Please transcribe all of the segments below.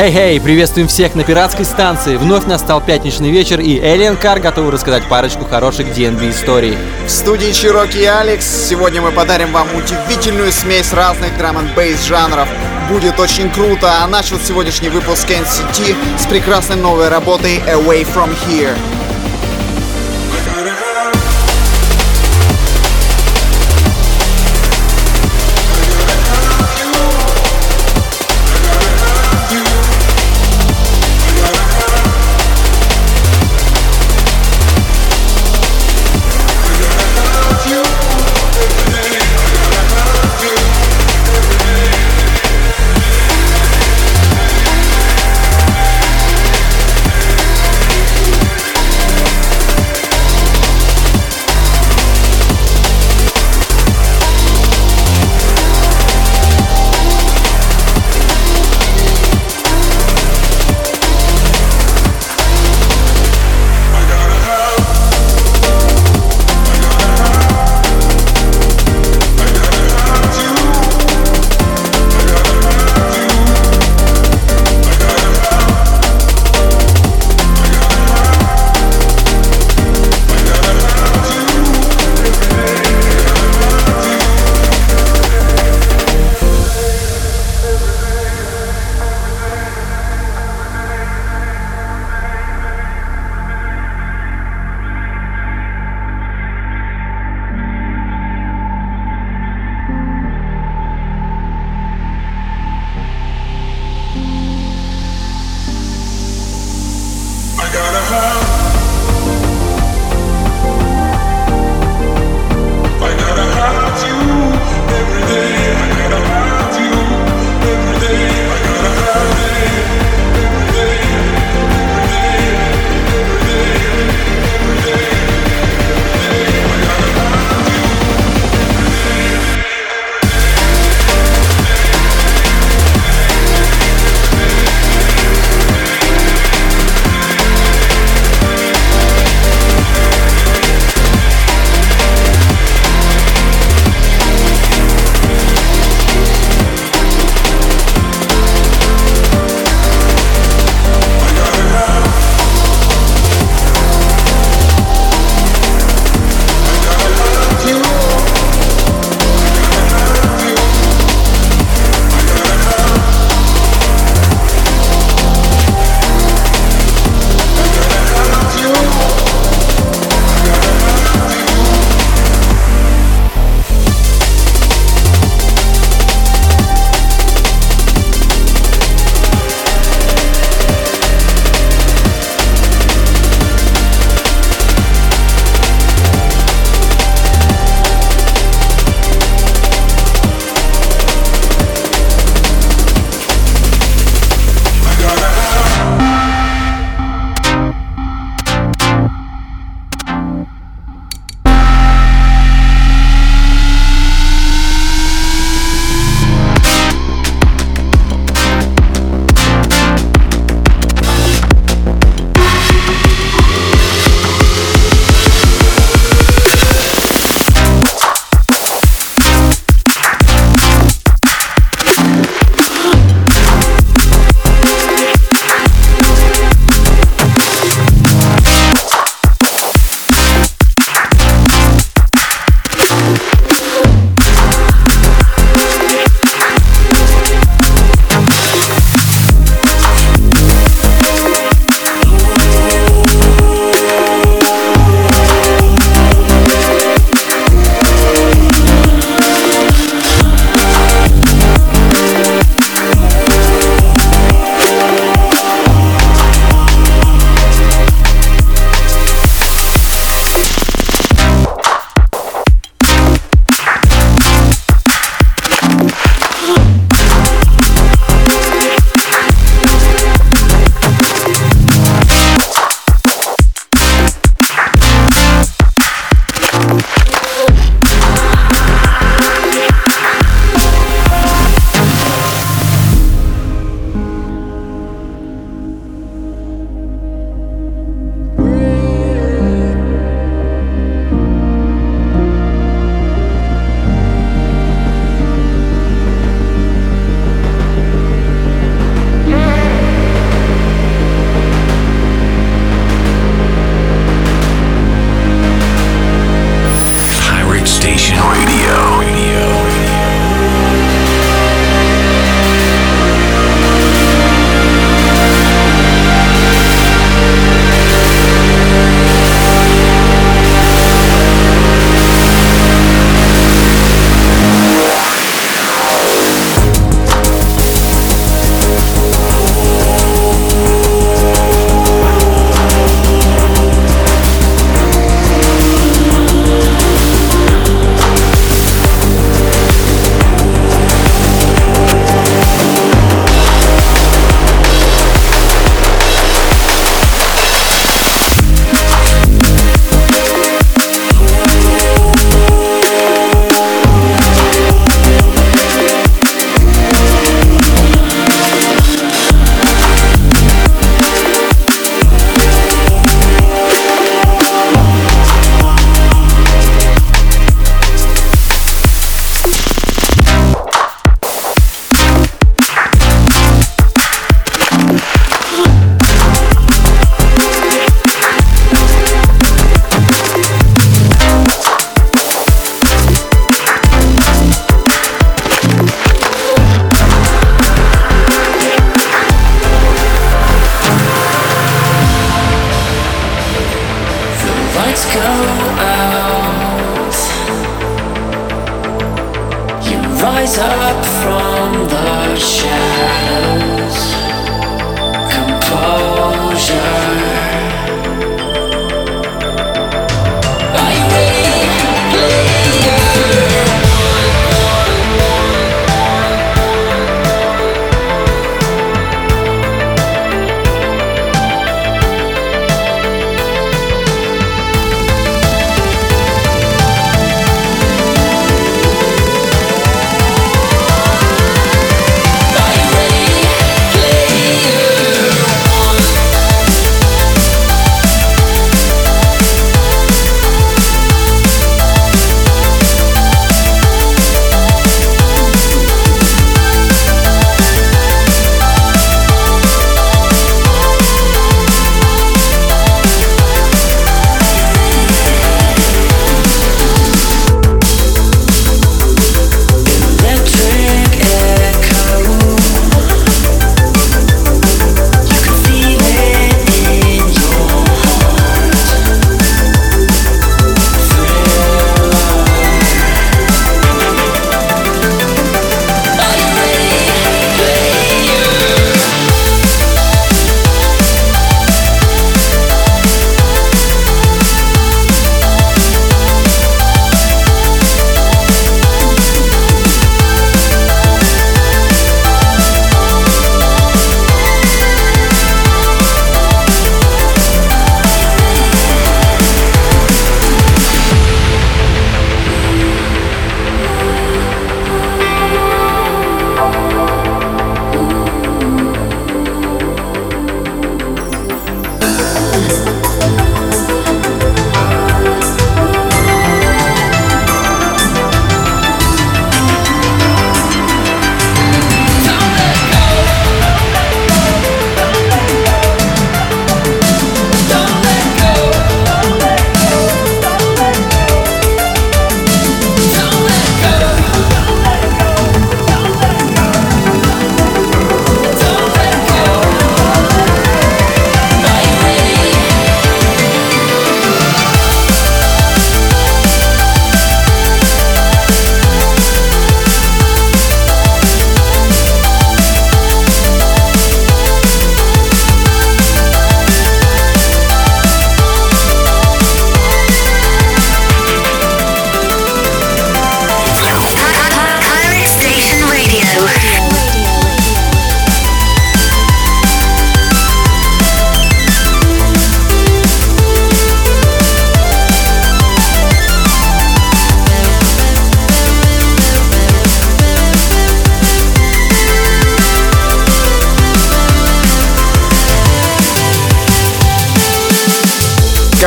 Хей-хей, приветствуем всех на пиратской станции. Вновь настал пятничный вечер, и Alien Car готовы рассказать парочку хороших DNB историй. В студии Чироки и Алекс сегодня мы подарим вам удивительную смесь разных драм н бейс жанров. Будет очень круто, а начал сегодняшний выпуск NCT с прекрасной новой работой Away From Here.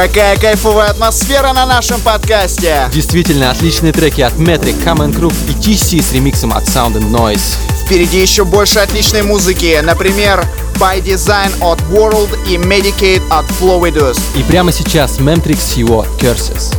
Какая кайфовая атмосфера на нашем подкасте! Действительно, отличные треки от Metric, Common Group и TC с ремиксом от Sound and Noise. Впереди еще больше отличной музыки, например, By Design от World и Medicate от Flowidus. И прямо сейчас Memtrix его Curses.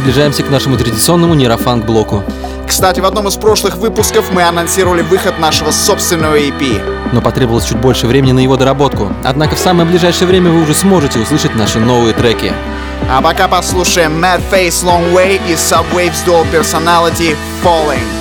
Приближаемся к нашему традиционному нейрофанк-блоку. Кстати, в одном из прошлых выпусков мы анонсировали выход нашего собственного EP. Но потребовалось чуть больше времени на его доработку. Однако в самое ближайшее время вы уже сможете услышать наши новые треки. А пока послушаем Mad Face Long Way и Subwaves Dual Personality Falling.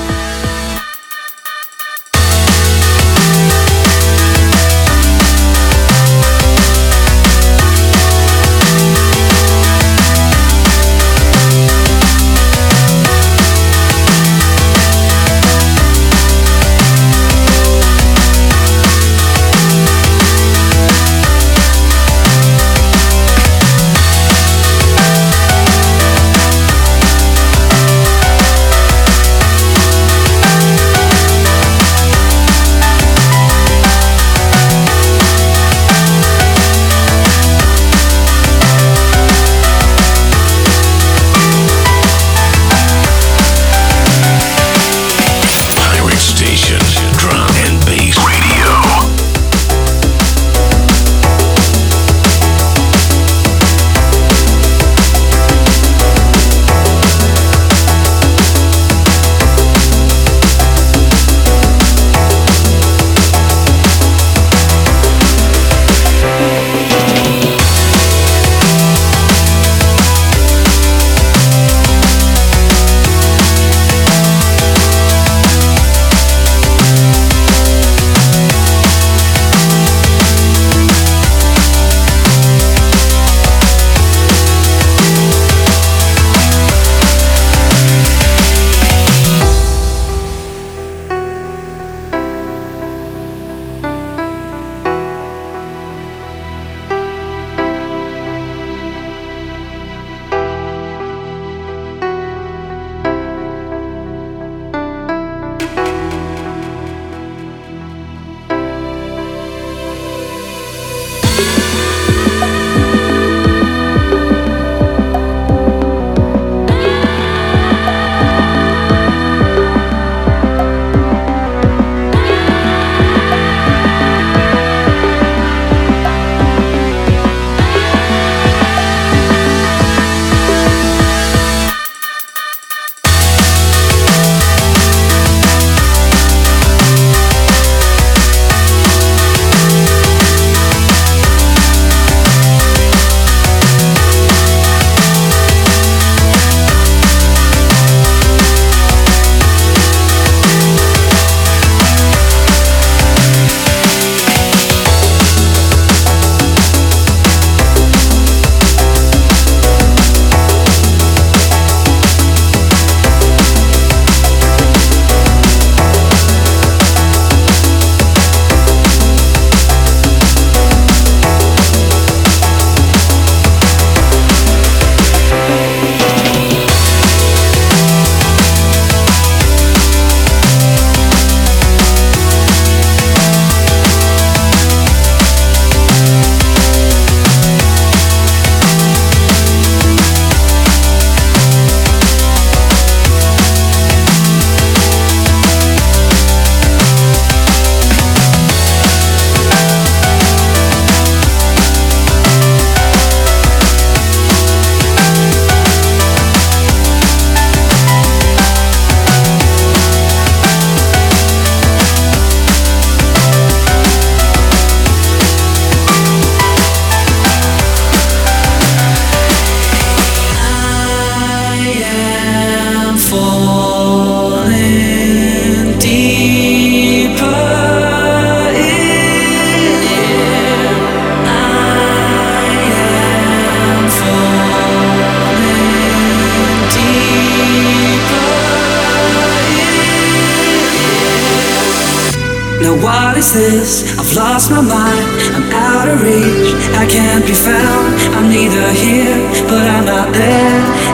is this? I've lost my mind, I'm out of reach, I can't be found. I'm neither here, but I'm not there.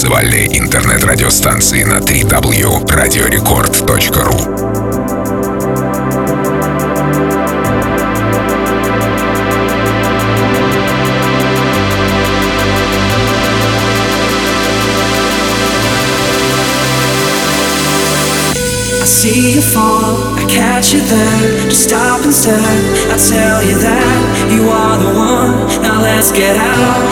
Лучшие танцевальные интернет-радиостанции на 3w. see you fall, I catch you there. Just stop instead. I tell you that you are the one. Now let's get out,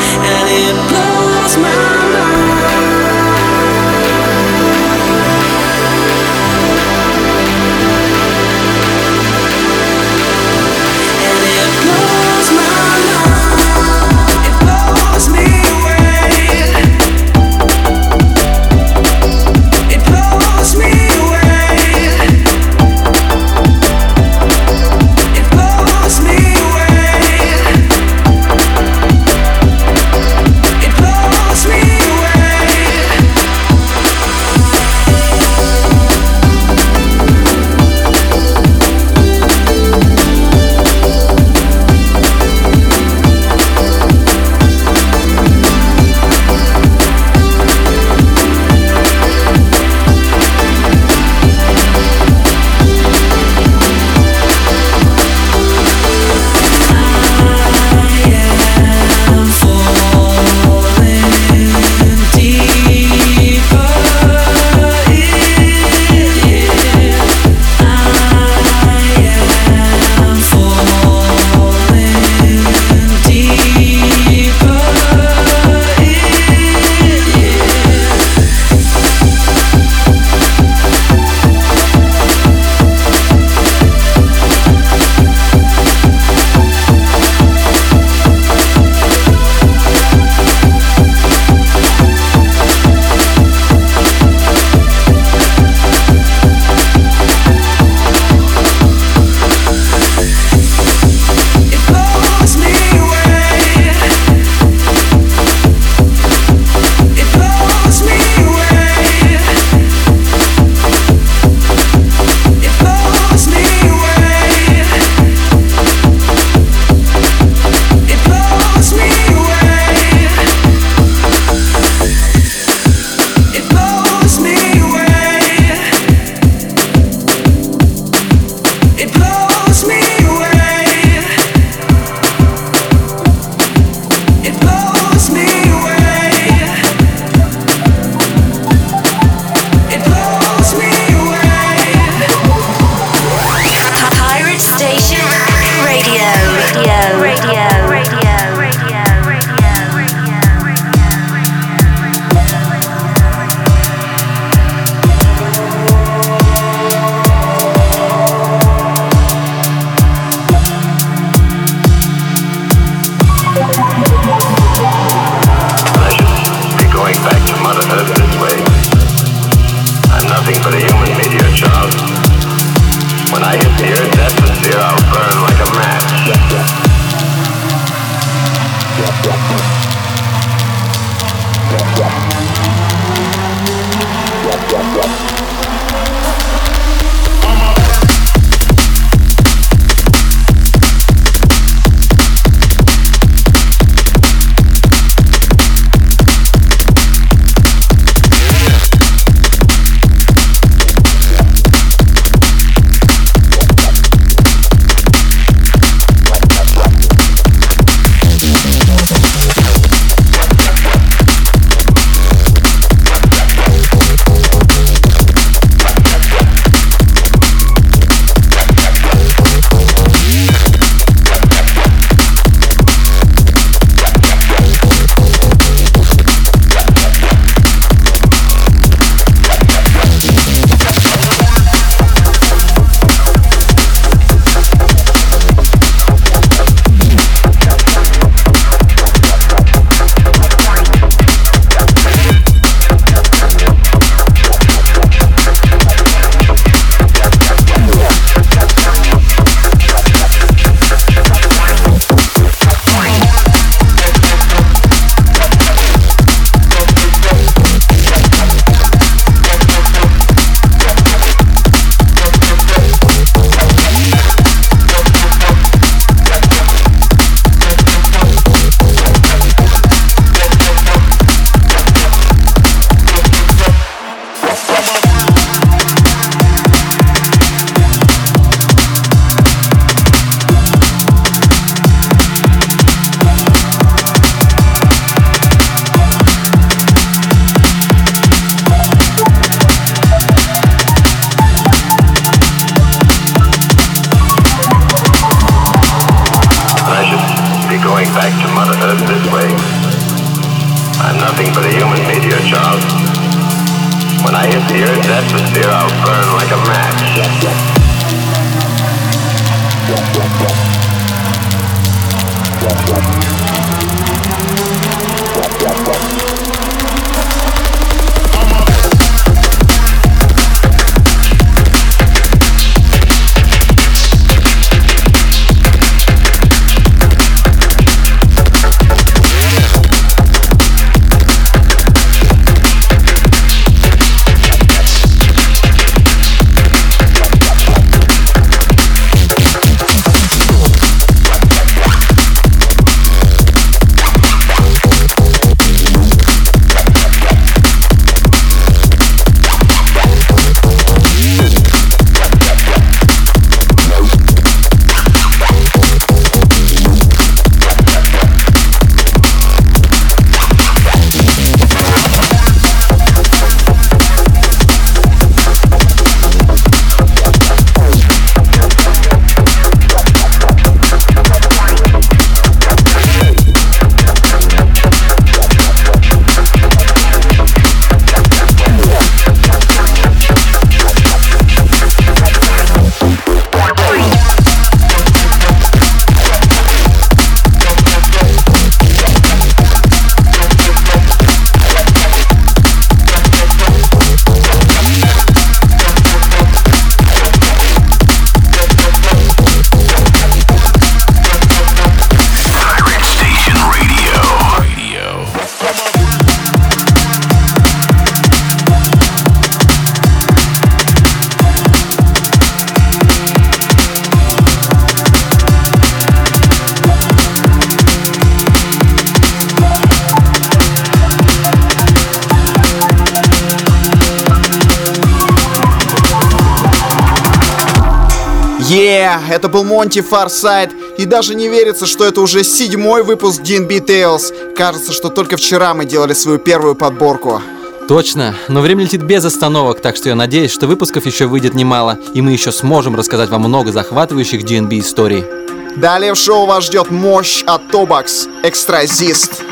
Rock. get back to Mother Earth this way. I'm nothing but a human meteor, Charles. When I hit the Earth's atmosphere, I'll burn like a match. Yeah, это был Монти Фарсайд, и даже не верится, что это уже седьмой выпуск DNB Tales. Кажется, что только вчера мы делали свою первую подборку. Точно, но время летит без остановок, так что я надеюсь, что выпусков еще выйдет немало, и мы еще сможем рассказать вам много захватывающих DNB историй. Далее в шоу вас ждет мощь от Тобакс, Экстразист.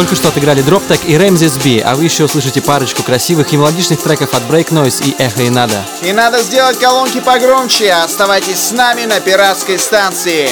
Только что отыграли Droptech и Ramses B, а вы еще услышите парочку красивых и мелодичных треков от Break Noise и Эхо и Надо. И надо сделать колонки погромче. Оставайтесь с нами на пиратской станции.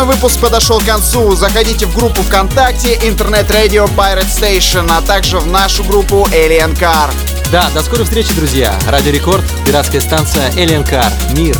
Очередной выпуск подошел к концу. Заходите в группу ВКонтакте интернет-радио Pirate Station, а также в нашу группу Alien Car. Да, до скорой встречи, друзья. Радио Рекорд, пиратская станция Alien Car. Мир.